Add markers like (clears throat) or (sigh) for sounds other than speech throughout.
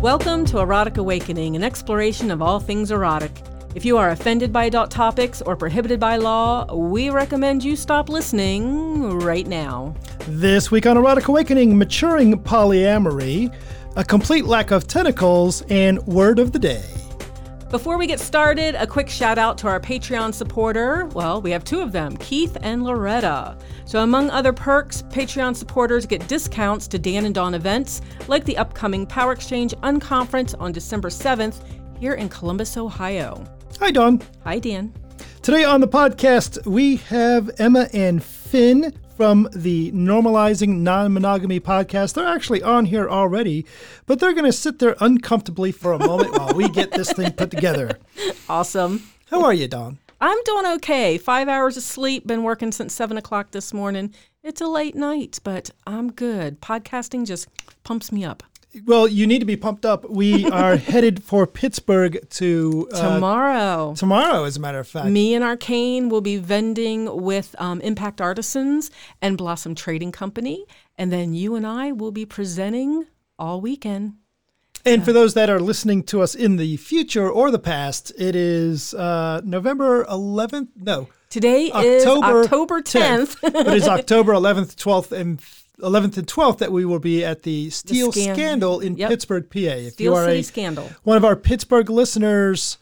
Welcome to Erotic Awakening, an exploration of all things erotic. If you are offended by adult topics or prohibited by law, we recommend you stop listening right now. This week on Erotic Awakening, maturing polyamory, a complete lack of tentacles, and word of the day. Before we get started, a quick shout out to our Patreon supporter. Well, we have two of them, Keith and Loretta. So, among other perks, Patreon supporters get discounts to Dan and Dawn events, like the upcoming Power Exchange Unconference on December 7th here in Columbus, Ohio. Hi, Dawn. Hi, Dan. Today on the podcast, we have Emma and Finn from the Normalizing Non Monogamy podcast. They're actually on here already, but they're going to sit there uncomfortably for a moment while we get this thing put together. (laughs) Awesome. How are you, Dawn? I'm doing okay. Five hours of sleep, been working since seven o'clock this morning. It's a late night, but I'm good. Podcasting just pumps me up. Well, you need to be pumped up. We (laughs) are headed for Pittsburgh to uh, tomorrow. Tomorrow, as a matter of fact. Me and Arcane will be vending with um, Impact Artisans and Blossom Trading Company, and then you and I will be presenting all weekend. And for those that are listening to us in the future or the past, it is uh, November 11th. No. Today October is October 10th. 10th but it's (laughs) October 11th, 12th, and 11th and 12th that we will be at the Steel the Scandal in yep. Pittsburgh, PA. If Steel you are City a, Scandal. one of our Pittsburgh listeners,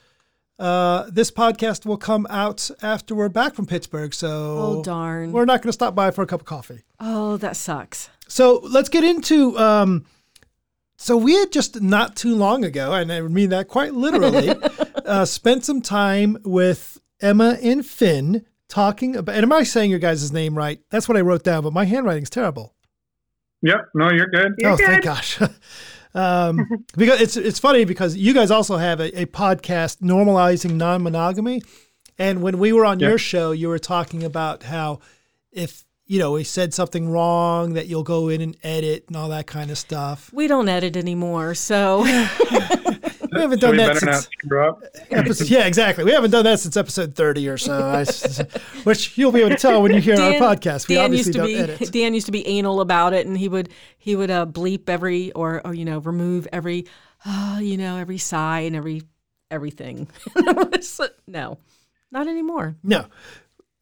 uh, this podcast will come out after we're back from Pittsburgh. So, oh darn, we're not going to stop by for a cup of coffee. Oh, that sucks. So let's get into. Um, so we had just not too long ago, and I mean that quite literally, (laughs) uh, spent some time with Emma and Finn talking about. And am I saying your guys' name right? That's what I wrote down, but my handwriting's terrible. Yep. No, you're good. You're oh, good. thank gosh. (laughs) um, because it's it's funny because you guys also have a, a podcast normalizing non-monogamy, and when we were on yep. your show, you were talking about how if you know we said something wrong that you'll go in and edit and all that kind of stuff. We don't edit anymore, so (laughs) (laughs) we haven't done that since (laughs) episode, yeah, exactly. We haven't done that since episode thirty or so, I, (laughs) which you'll be able to tell when you hear Dan, our podcast. We Dan obviously don't be, edit. (laughs) Dan used to be anal about it, and he would he would uh, bleep every or or you know remove every uh, you know every sigh and every everything. no, not anymore. No,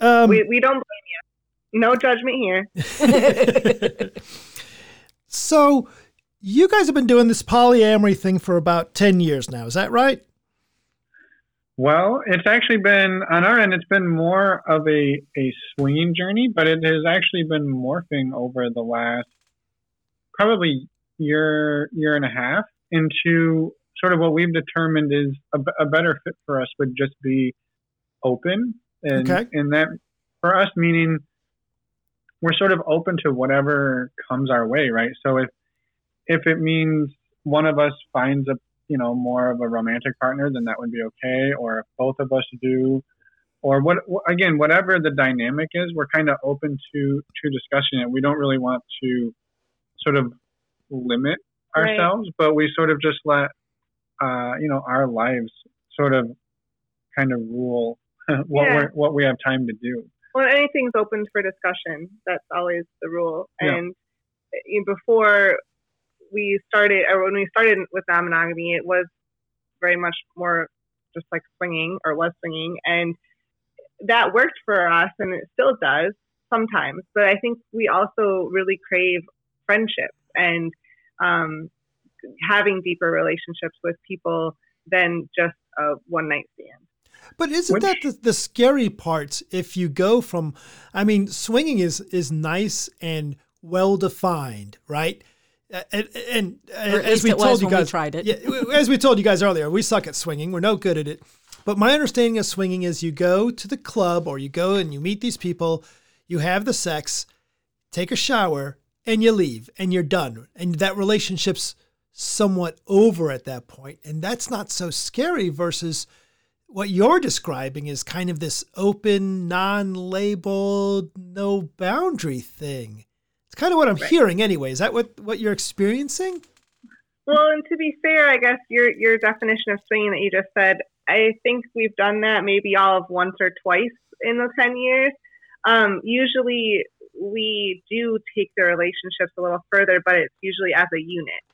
um, we we don't blame you. No judgment here. so you guys have been doing this polyamory thing for about 10 years now. Is that right? Well, it's actually been, on our end, it's been more of a, a swinging journey, but it has actually been morphing over the last probably year, year and a half into sort of what we've determined is a, a better fit for us would just be open. And, okay. and that for us, meaning we're sort of open to whatever comes our way, right? So if, if it means one of us finds a you know more of a romantic partner, then that would be okay. Or if both of us do, or what again, whatever the dynamic is, we're kind of open to to discussion it. We don't really want to sort of limit ourselves, right. but we sort of just let uh, you know our lives sort of kind of rule (laughs) what yeah. we what we have time to do. Well, anything's open for discussion. That's always the rule. And yeah. before we started, or when we started with non-monogamy, it was very much more just like swinging or was swinging, and that worked for us, and it still does sometimes. But I think we also really crave friendships and um, having deeper relationships with people than just a one night stand. But isn't Which, that the, the, scary part? If you go from, I mean, swinging is is nice and well defined, right? And, and as we told you guys, tried it. yeah, as we told you guys earlier, we suck at swinging. We're no good at it. But my understanding of swinging is you go to the club or you go and you meet these people, you have the sex, take a shower, and you leave, and you're done. And that relationship's somewhat over at that point, and that's not so scary. Versus what you're describing is kind of this open, non-labeled, no boundary thing kind of what I'm right. hearing anyway. Is that what, what you're experiencing? Well, and to be fair, I guess your your definition of swinging that you just said, I think we've done that maybe all of once or twice in the ten years. Um, usually, we do take the relationships a little further, but it's usually as a unit.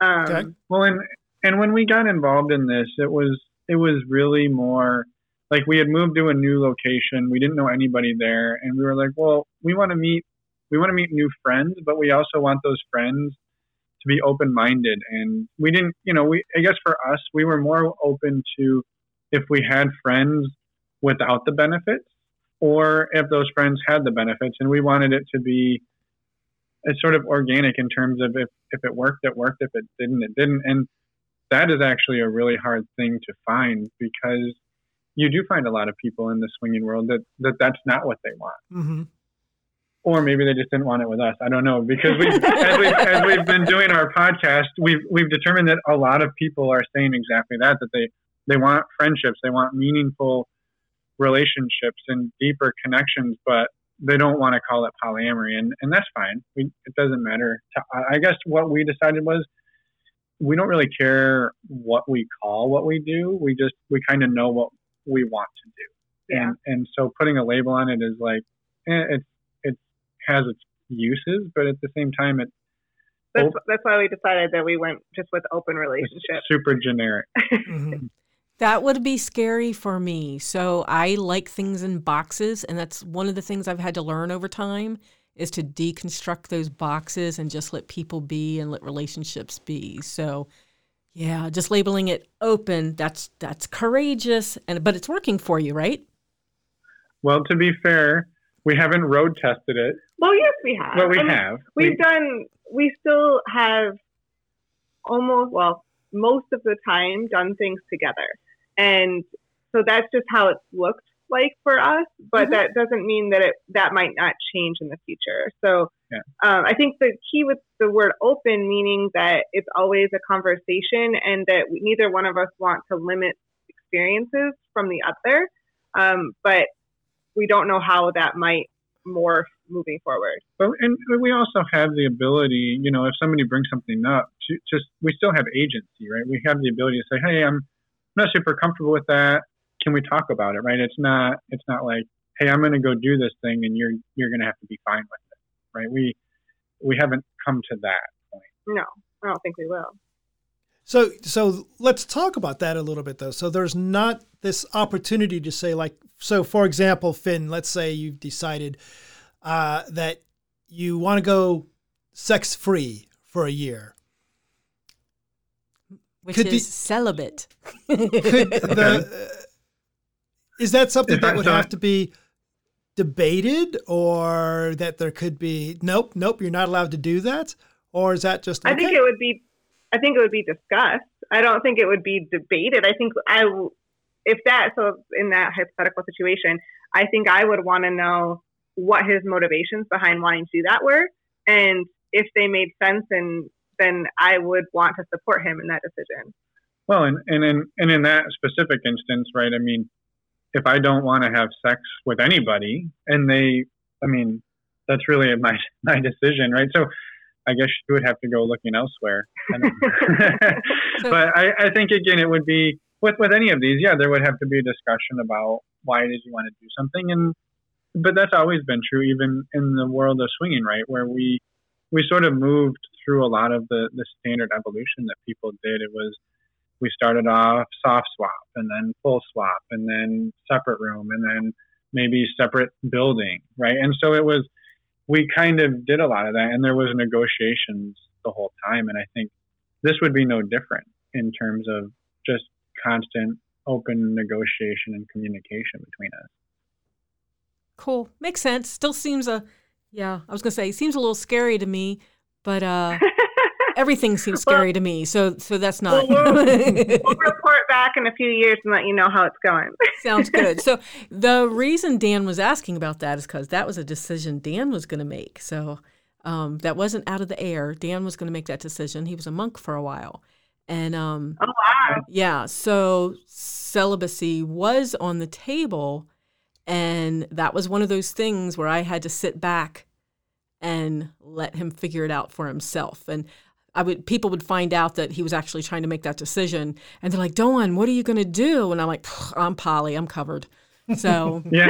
Um, okay. Well, and and when we got involved in this, it was it was really more like we had moved to a new location. We didn't know anybody there, and we were like, well, we want to meet we want to meet new friends, but we also want those friends to be open minded. And we didn't, you know, we I guess for us, we were more open to if we had friends without the benefits, or if those friends had the benefits, and we wanted it to be it's sort of organic in terms of if, if it worked, it worked. If it didn't, it didn't. And that is actually a really hard thing to find because you do find a lot of people in the swinging world that, that that's not what they want. Mm-hmm. Or maybe they just didn't want it with us. I don't know because we, as, we've, as we've been doing our podcast, we've we've determined that a lot of people are saying exactly that that they they want friendships, they want meaningful relationships and deeper connections, but they don't want to call it polyamory, and and that's fine. We, it doesn't matter. To, I guess what we decided was we don't really care what we call what we do. We just we kind of know what we want to do, Yeah. and and so putting a label on it is like eh, it it has its uses, but at the same time it That's, that's why we decided that we went just with open it's relationship. super generic. (laughs) Mm-hmm. That would be scary for me. So I like things in boxes, and that's one of the things I've had to learn over time is to deconstruct those boxes and just let people be and let relationships be. So yeah, just labeling it open, that's that's courageous and but it's working for you, right? Well, to be fair, we haven't road tested it, Well, yes, we have. Well, we I mean, have. We've We- done. We still have almost well most of the time done things together, and so that's just how it's looked like for us. But Mhm. that doesn't mean that it that might not change in the future. So Yeah. um, I think the key with the word open, meaning that it's always a conversation, and that we, neither one of us want to limit experiences from the other, um, but we don't know how that might morph moving forward. But and we also have the ability, you know, if somebody brings something up, to just we still have agency, right? We have the ability to say, "Hey, I'm not super comfortable with that. Can we talk about it?" Right? It's not it's not like, "Hey, I'm going to go do this thing, and you're you're going to have to be fine with it," right? We we haven't come to that point. No, I don't think we will. So, so let's talk about that a little bit, though. So, there's not this opportunity to say, like, so for example, Finn, let's say you've decided uh, that you want to go sex free for a year. Which Could is the- celibate. Could (laughs) the, uh, is that something If I- that would so- have to be debated, or that there could be, nope, nope, you're not allowed to do that? Or is that just, I think it would be. I think it would be discussed. I don't think it would be debated. I think I, if that so in that hypothetical situation, I think I would want to know what his motivations behind wanting to do that were, and if they made sense, and then I would want to support him in that decision. Well, and and in and in that specific instance, right? I mean, if I don't want to have sex with anybody, and they, I mean, that's really my (laughs) my decision, right? So, I guess you would have to go looking elsewhere. I don't- So- (laughs) (laughs) but I, I think again, it would be with with any of these, yeah, there would have to be a discussion about why is you want to do something, and but that's always been true, even in the world of swinging, right? Where we we sort of moved through a lot of the the standard evolution that people did. It was we started off soft swap and then full swap and then separate room and then maybe separate building, right? And so it was, we kind of did a lot of that and there was negotiations the whole time. And I think this would be no different in terms of just constant open negotiation and communication between us. cool. Makes sense. Still seems a yeah, I was gonna say seems a little scary to me, but uh (laughs) everything seems Well- scary to me. So so that's not Well, (laughs) we'll report back in a few years and let you know how it's going. (laughs) Sounds good. So the reason Dan was asking about that is because that was a decision Dan was going to make. So um, that wasn't out of the air. Dan was going to make that decision. He was a monk for a while, and um, Oh wow! yeah, so celibacy was on the table, and that was one of those things where I had to sit back and let him figure it out for himself. And I would people would find out that he was actually trying to make that decision, and they're like, "Dawn, what are you going to do?" And I'm like, "I'm poly, I'm covered." So (laughs) Yeah.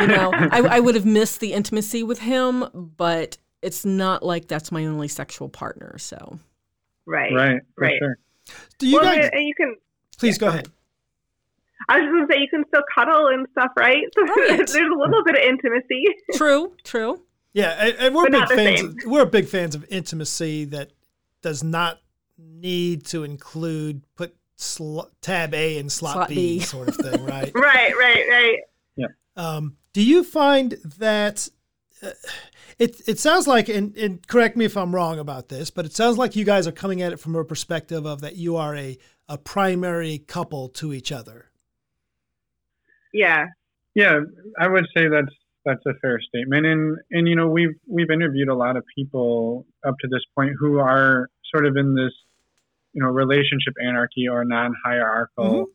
you know, I, I would have missed the intimacy with him, but it's not like that's my only sexual partner. So right. right. For Right. sure. Do you well, guys? and you can. Please go ahead. I was just gonna say you can still cuddle and stuff, right? So (laughs) Right. there's a little bit of intimacy. True, true. Yeah, and, and we're But big fans. Of, we're big fans of intimacy that does not need to include put sl- tab A and slot, Slot B, B. (laughs) sort of thing, right? (laughs) right, right, right. Um, do you find that uh, it it sounds like, and, and correct me if I'm wrong about this, but it sounds like you guys are coming at it from a perspective of that you are a a primary couple to each other. Yeah. Yeah, I would say that's that's a fair statement. And and you know we've we've interviewed a lot of people up to this point who are sort of in this you know relationship anarchy or non-hierarchical,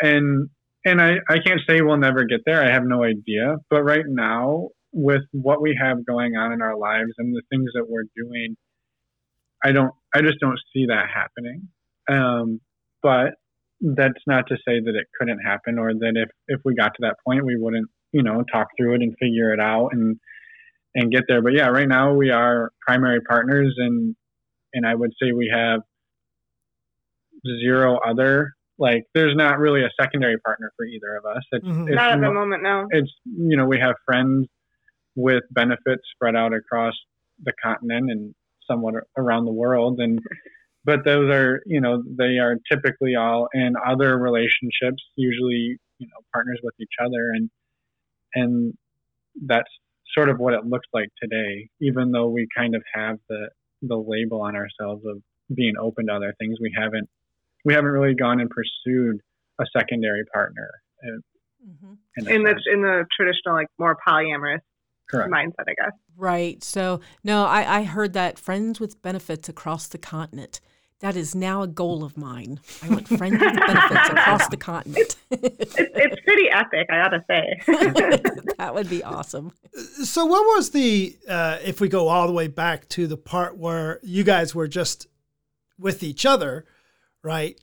and and I I can't say we'll never get there. I have no idea. But right now, with what we have going on in our lives and the things that we're doing, I don't I just don't see that happening. Um, but that's not to say that it couldn't happen or that if if we got to that point we wouldn't you know talk through it and figure it out and and get there but yeah right now we are primary partners and and i would say we have zero other like there's not really a secondary partner for either of us it's, Mhm. it's Not at the moment, no. it's you know we have friends with benefits spread out across the continent and somewhat around the world and (laughs) but those are you know they are typically all in other relationships usually you know partners with each other and and that's sort of what it looks like today even though we kind of have the the label on ourselves of being open to other things we haven't we haven't really gone and pursued a secondary partner uh, hmm in, In the in the traditional like more polyamorous correct mindset, I guess. Right. So, no, I, I heard that friends with benefits across the continent. That is now a goal of mine. I want friends with benefits across the continent. (laughs) It's it's pretty epic, I gotta say. (laughs) that would be awesome. So, what was the uh, if we go all the way back to the part where you guys were just with each other, right?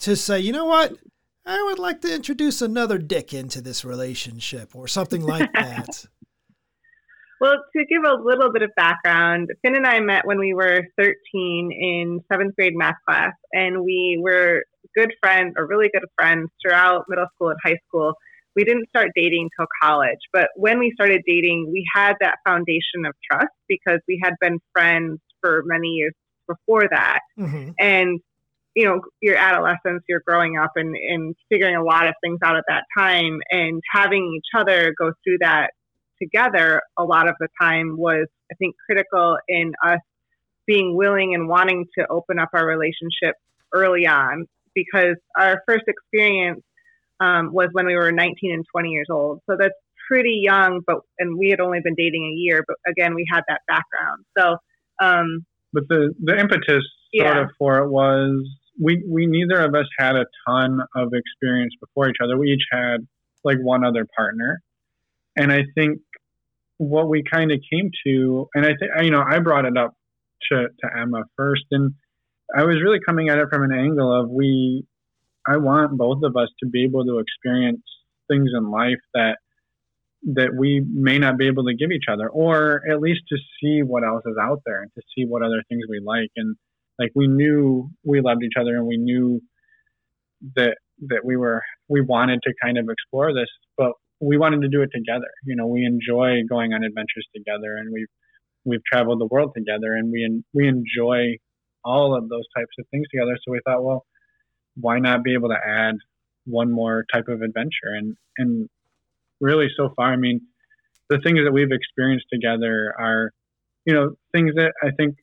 To say, you know what, I would like to introduce another dick into this relationship or something like (laughs) that. Well, to give a little bit of background, Finn and I met when we were 13 in seventh grade math class, and we were good friends, or really good friends, throughout middle school and high school. We didn't start dating till college, but when we started dating, we had that foundation of trust because we had been friends for many years before that. Mhm. And you know, your adolescence, you're growing up and, and figuring a lot of things out at that time, and having each other go through that together a lot of the time was, I think, critical in us being willing and wanting to open up our relationship early on because our first experience um, was when we were 19 and 20 years old. So that's pretty young, but and we had only been dating a year, but again, we had that background. So um, but the the impetus sort Yeah. of for it was we we neither of us had a ton of experience before each other. We each had like one other partner, and I think what we kind of came to, and I think you know I brought it up to to Emma first, and I was really coming at it from an angle of we I want both of us to be able to experience things in life that that we may not be able to give each other, or at least to see what else is out there and to see what other things we like. And like we knew we loved each other and we knew that that we were we wanted to kind of explore this, but we wanted to do it together. You know, we enjoy going on adventures together, and we've we've traveled the world together, and we we enjoy all of those types of things together. So we thought, well, why not be able to add one more type of adventure? And and really, so far, I mean, the things that we've experienced together are, you know, things that I think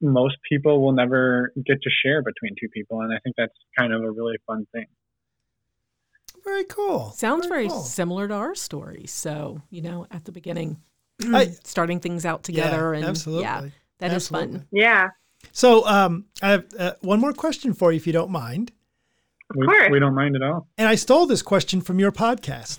most people will never get to share between two people, and I think that's kind of a really fun thing. Very cool. Sounds very cool. similar to our story. So, you know, at the beginning, (clears throat) I- (clears throat) starting things out together. yeah, and absolutely. yeah, that is Absolutely. fun. yeah, So, um, I have uh, one more question for you, if you don't mind. We, course. we don't mind at all. And I stole this question from your podcast.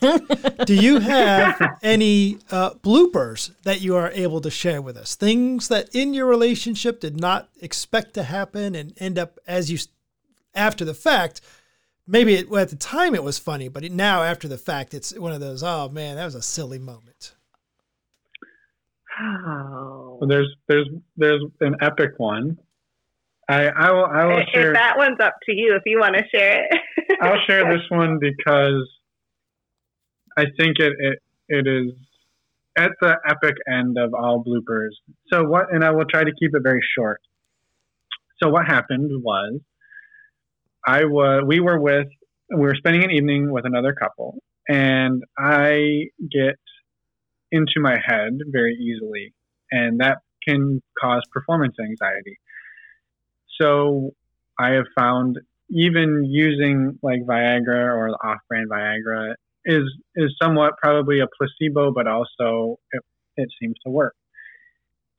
(laughs) Do you have any uh, bloopers that you are able to share with us? Things that in your relationship did not expect to happen and end up as you, after the fact, maybe it, well, at the time it was funny, but it, now after the fact, it's one of those, oh man, that was a silly moment. Oh. There's there's there's an epic one. I, I will. I will If share. that one's up to you, if you want to share it. (laughs) I'll share this one because I think it, it it is at the epic end of all bloopers. So what? And I will try to keep it very short. So what happened was, I was we were with we were spending an evening with another couple, and I get into my head very easily, and that can cause performance anxiety. So I have found even using like Viagra or the off-brand Viagra is is somewhat probably a placebo, but also it, it seems to work.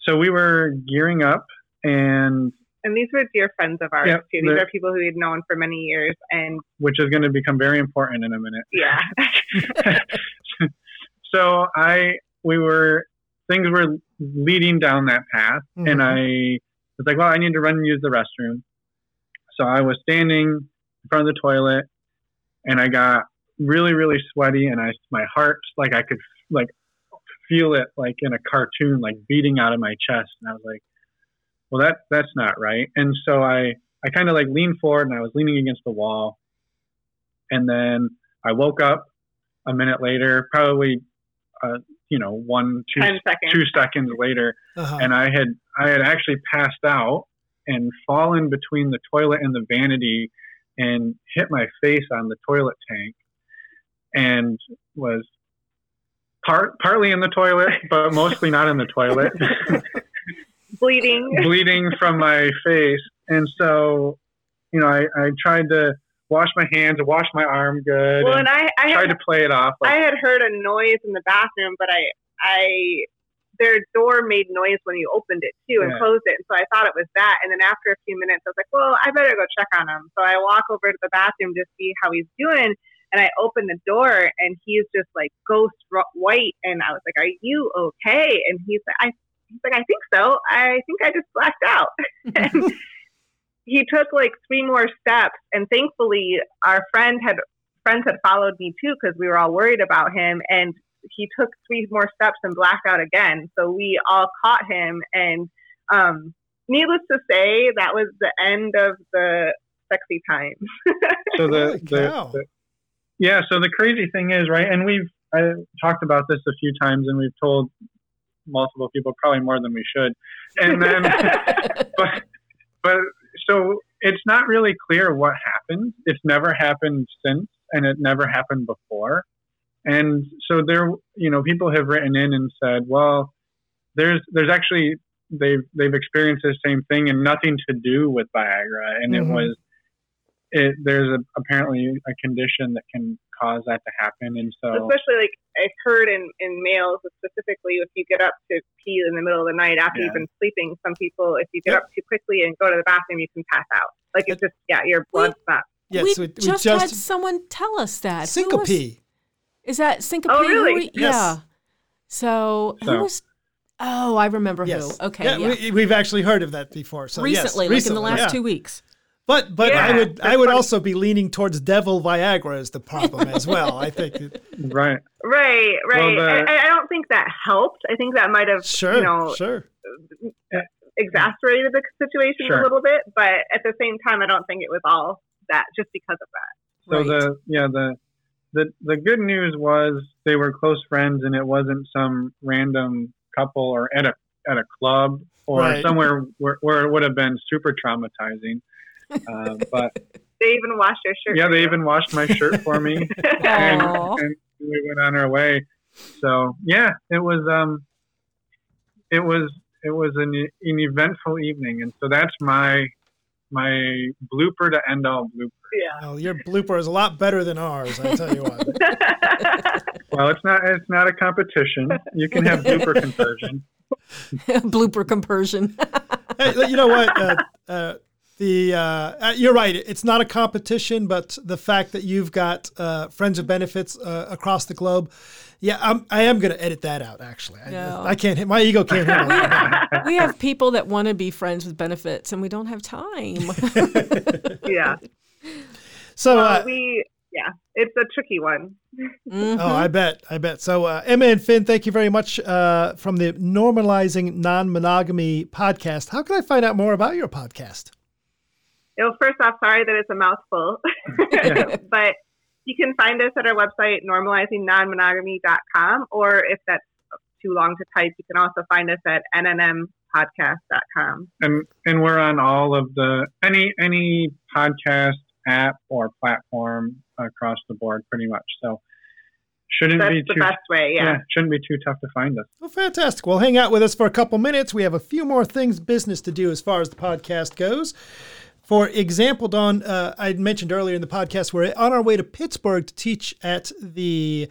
So we were gearing up, and and these were dear friends of ours Yep, too. These they're- people who we'd known for many years, and which is going to become very important in a minute. (laughs) yeah, (laughs) so I we were things were leading down that path, and Mhm. I was like, well, I need to run and use the restroom. So I was standing in front of the toilet, and I got really really sweaty, and I my heart like I could like feel it like in a cartoon like beating out of my chest, and I was like, well, that that's not right. And so I I kind of like leaned forward, and I was leaning against the wall, and then I woke up a minute later, probably, uh, you know, one, two, ten seconds. two seconds later, Uh-huh. and I had I had actually passed out and fallen between the toilet and the vanity and hit my face on the toilet tank and was part partly in the toilet, but mostly not in the toilet, (laughs) bleeding. (laughs) bleeding from my face. And so, you know, I, I tried to wash my hands and wash my arm good Well, and and I, I tried had, to play it off. like, I had heard a noise in the bathroom, but I, I, their door made noise when you opened it too and Yeah. closed it, and so I thought it was that. And then after a few minutes, I was like, well, I better go check on him. So I walk over to the bathroom to see how he's doing. And I open the door, and he's just like ghost white. And I was like, "Are you okay?" And he's like, "I." He's like, "I think so. I think I just blacked out." (laughs) and (laughs) he took like three more steps, and thankfully, our friend had friends had followed me too because we were all worried about him. And he took three more steps and blacked out again. So we all caught him, and um, needless to say, that was the end of the sexy time. (laughs) so the, the, the yeah so the crazy thing is right and we've I talked about this a few times and we've told multiple people probably more than we should. And then (laughs) but but so it's not really clear what happened. It's never happened since and it never happened before. And so there you know people have written in and said well there's there's actually they've they've experienced the same thing and nothing to do with viagra. And Mhm. it was it there's a, apparently a condition that can cause that to happen and so Especially like I've heard in, in males specifically if you get up to pee in the middle of the night after Yeah. you've been sleeping, some people if you get Yep. up too quickly and go to the bathroom you can pass out. Like it's just yeah, your blood's not yes, we, we, we just, just, had someone tell us that. Who was- syncope. Is that syncope? Oh, really? we- Yes. Yeah. So, who was? Oh, I remember Yes. who. Okay. Yeah, Yeah. We, we've actually heard of that before. So yes, recently, like in the last yeah. two weeks. But but I would I would funny. also be leaning towards devil Viagra as the problem as well. I think it, right Right, right. Well, the- I, I don't think that helped. I think that might have sure you know sure. exacerbated the situation Sure. a little bit, but at the same time I don't think it was all that just because of that. so Right. the yeah the the the good news was they were close friends and it wasn't some random couple or at a at a club or Right. somewhere where, where it would have been super traumatizing uh, but (laughs) They even washed your shirt. yeah for they you. even washed my shirt for me (laughs) (laughs) and, and we went on our way. So yeah, it was um, it was it was an, an eventful evening, and so that's my my blooper to end all blooper. yeah. Oh, your blooper is a lot better than ours. I tell you what. Well, it's not it's not a competition. You can have blooper conversion. Blooper compersion. hey, you know what? Uh, uh, the uh, uh, you're right. It's not a competition, but the fact that you've got uh, friends of benefits uh, across the globe, yeah, I'm, I am going to edit that out. Actually, I, No. I can't. My ego can't handle that. (laughs) we have people that want to be friends with benefits, and we don't have time. (laughs) yeah. So, Well, uh, we yeah, it's a tricky one. Mhm. oh, I bet, I bet. So, uh, Emma and Finn, thank you very much uh, from the Normalizing Non-Monogamy podcast. How can I find out more about your podcast? You know, first off, sorry that it's a mouthful, (laughs) (laughs) but you can find us at our website, normalizingnonmonogamy.com, or if that's too long to type, you can also find us at nnmpodcast.com. And and we're on all of the any any podcast app or platform across the board, pretty much. So shouldn't That's be the too best way, yeah. shouldn't be too tough to find us. Well, fantastic. Well, hang out with us for a couple minutes. We have a few more things, business to do as far as the podcast goes. For example, Dawn, uh, I mentioned earlier in the podcast, we're on our way to Pittsburgh to teach at the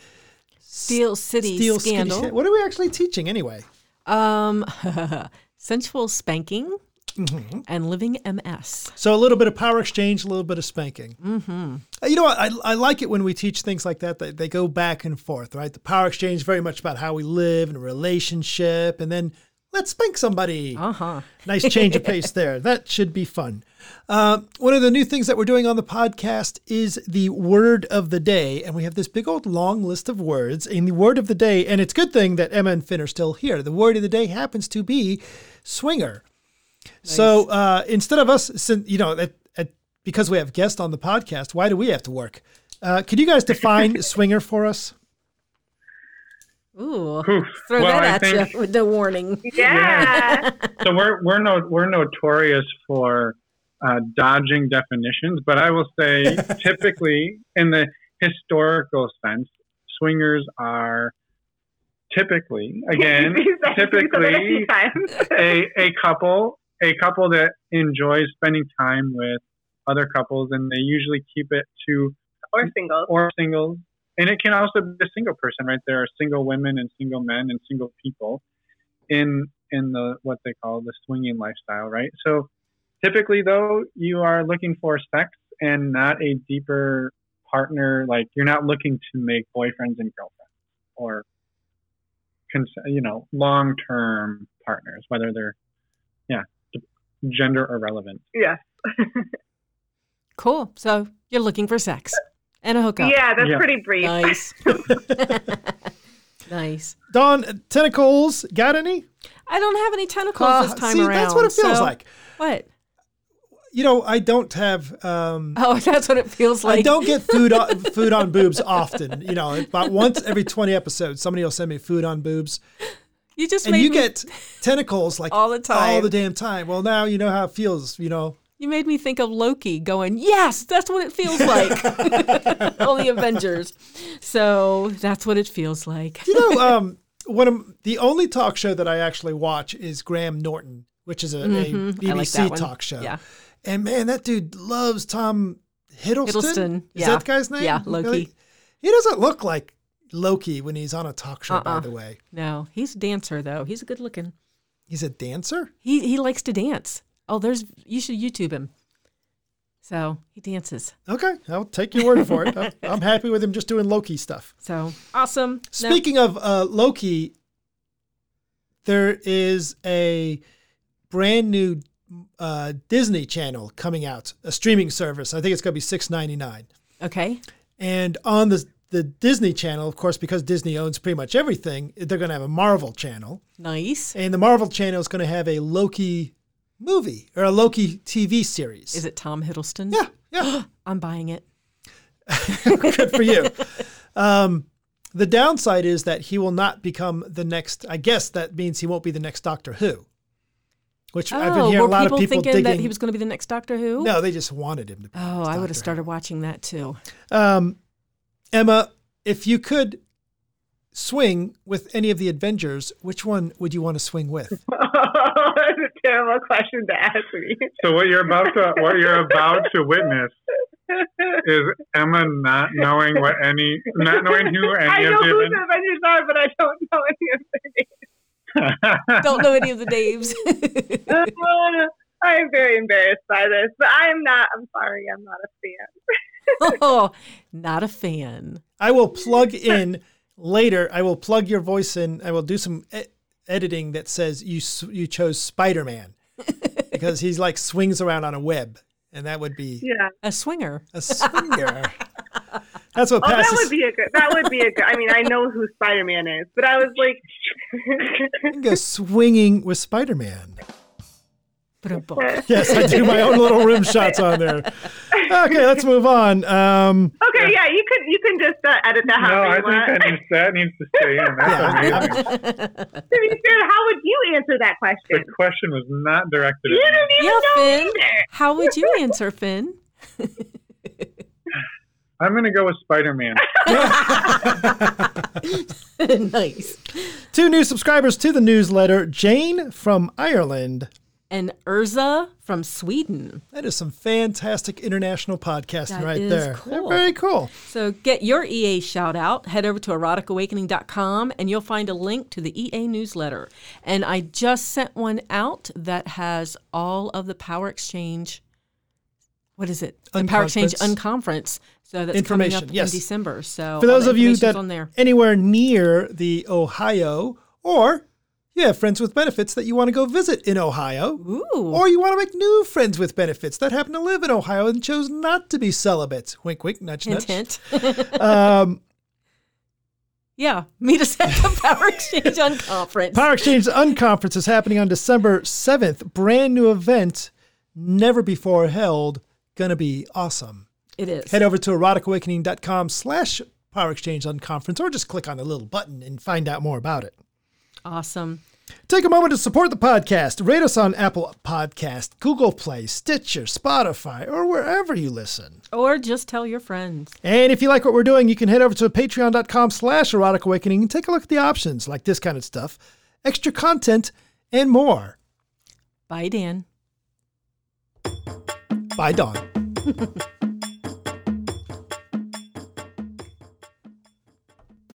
Steel City Steel City- scandal. What are we actually teaching anyway? Um, (laughs) sensual spanking Mm-hmm. and living MS. So a little bit of power exchange, a little bit of spanking. Mm-hmm. You know what? I, I like it when we teach things like that. That they go back and forth, right? The power exchange is very much about how we live and relationship, and then let's spank somebody. Uh huh. Nice change of pace there. (laughs) That should be fun. Uh, one of the new things that we're doing on the podcast is the word of the day. And we have this big old long list of words in the word of the day. And it's a good thing that Emma and Finn are still here. The word of the day happens to be swinger. So uh, instead of us, you know, at, at, because we have guests on the podcast, why do we have to work? Uh, could you guys define (laughs) swinger for us? Ooh. Oof. Throw Well, that I at think- you with the warning. (laughs) Yeah. so we're we're no, we're notorious for uh, dodging definitions, but I will say (laughs) typically in the historical sense, swingers are typically (laughs) again You said- you said it a few typically a, a couple a couple that enjoys spending time with other couples and they usually keep it to or singles. or singles and it can also be a single person right? There are single women and single men and single people in in the what they call the swinging lifestyle right? So typically though you are looking for sex and not a deeper partner. Like you're not looking to make boyfriends and girlfriends or cons- you know long-term partners whether they're yeah gender irrelevant. Yes. (laughs) Cool. So you're looking for sex and a hookup. Yeah, that's Yeah. pretty brief. Nice. (laughs) (laughs) nice. Dawn, tentacles, got any? I don't have any tentacles Ah, this time see, around. That's what it feels so- like. What? You know, I don't have. Um, Oh, (laughs) that's what it feels like. I don't get food on, food on boobs often. You know, about once every twenty episodes, somebody will send me food on boobs, You just and made you me, get tentacles like All the time. all the damn time. Well, now you know how it feels. You know, you made me think of Loki going, "Yes, that's what it feels like." (laughs) The Avengers. So that's what it feels like. you know, um, (laughs) one of the only talk show that I actually watch is Graham Norton, which is a, a Mhm. Like that BBC one. talk show. Yeah. And man, that dude loves Tom Hiddleston. Hiddleston, Is yeah. that the guy's name? Yeah, Loki. Really? He doesn't look like Loki when he's on a talk show. By Uh-uh. the way, No, he's a dancer though. He's a good looking. he's a dancer. He he likes to dance. Oh, there's you should YouTube him. So he dances. Okay, I'll take your word for it. I'm- (laughs) I'm happy with him just doing Loki stuff. So awesome. No- Speaking of uh, Loki, there is a brand new uh, Disney channel coming out, a streaming service. I think it's going to be six ninety nine. okay. And on the the Disney channel, of course, because Disney owns pretty much everything, they're going to have a Marvel channel, Nice. and the Marvel channel is going to have a Loki movie or a Loki TV series. Is it Tom Hiddleston? Yeah, yeah. (gasps) I'm buying it. (laughs) Good for you. Um, the downside is that he will not become the next. I guess that means he won't be the next Doctor Who. Which I've been Oh, hearing a lot people, of people thinking digging. that he was going to be the next Doctor Who? no, they just wanted him to. Be Oh, I would have started watching that too. Um, Emma, if you could swing with any of the Avengers, which one would you want to swing with? (laughs) that's a terrible question to ask me. so what you're about to what you're about to witness is Emma not knowing what any not knowing who any I know of who the the Avengers are, but I don't know any of their names. (laughs) Don't know any of the names. (laughs) I'm very embarrassed by this, but I'm not. I'm sorry, I'm not a fan. oh, not a fan. I will plug in later. I will plug your voice in. I will do some e- editing that says you you chose Spider Man (laughs) because he's like swings around on a web, and that would be Yeah. A swinger. a swinger. (laughs) That's what Oh, that would be a good. That would be a good. I mean, I know who Spider Man is, but I was like, (laughs) You can go swinging with Spider Man. Ba-dum-bum. Yes, I do my own little rim shots on there. Okay, let's move on. Um, Okay, yeah, you can you can just uh, edit that No, however I you think that needs, that needs to stay in. That's Yeah. amazing. (laughs) to be fair, how would you answer that question? The question? question was not directed You at me. don't even Yeah, know Finn. either. How would you answer, Finn? (laughs) I'm going to go with Spider Man. (laughs) nice. two new subscribers to the newsletter Jane from Ireland. And Urza from Sweden. That is some fantastic international podcasting That right is there. cool. Very cool. So get your EA shout out. Head over to eroticawakening.com and you'll find a link to the EA newsletter. And I just sent one out that has all of the Power Exchange. What is it? The Power Exchange Unconference. So that's Information, coming up yes. in December. So For those of you that anywhere near the Ohio, or you have friends with benefits that you want to go visit in Ohio, Ooh. or you want to make new friends with benefits that happen to live in Ohio and chose not to be celibates. Wink, wink, nudge, hint, nudge. hint. (laughs) Um, (laughs) yeah, meet us at the Power Exchange Unconference. Power Exchange Unconference is happening on December 7th. Brand new event, never before held. Gonna be awesome. it is. Head over to eroticawakening.com slash Power Exchange Unconference or just click on the little button and find out more about it. Awesome. Take a moment to support the podcast. Rate us on Apple Podcast, Google Play, Stitcher, Spotify, or wherever you listen. Or just tell your friends. And if you like what we're doing, you can head over to patreon.com slash erotic awakening and take a look at the options like this kind of stuff, extra content, and more. Bye, Dan. Bye, Dawn. (laughs)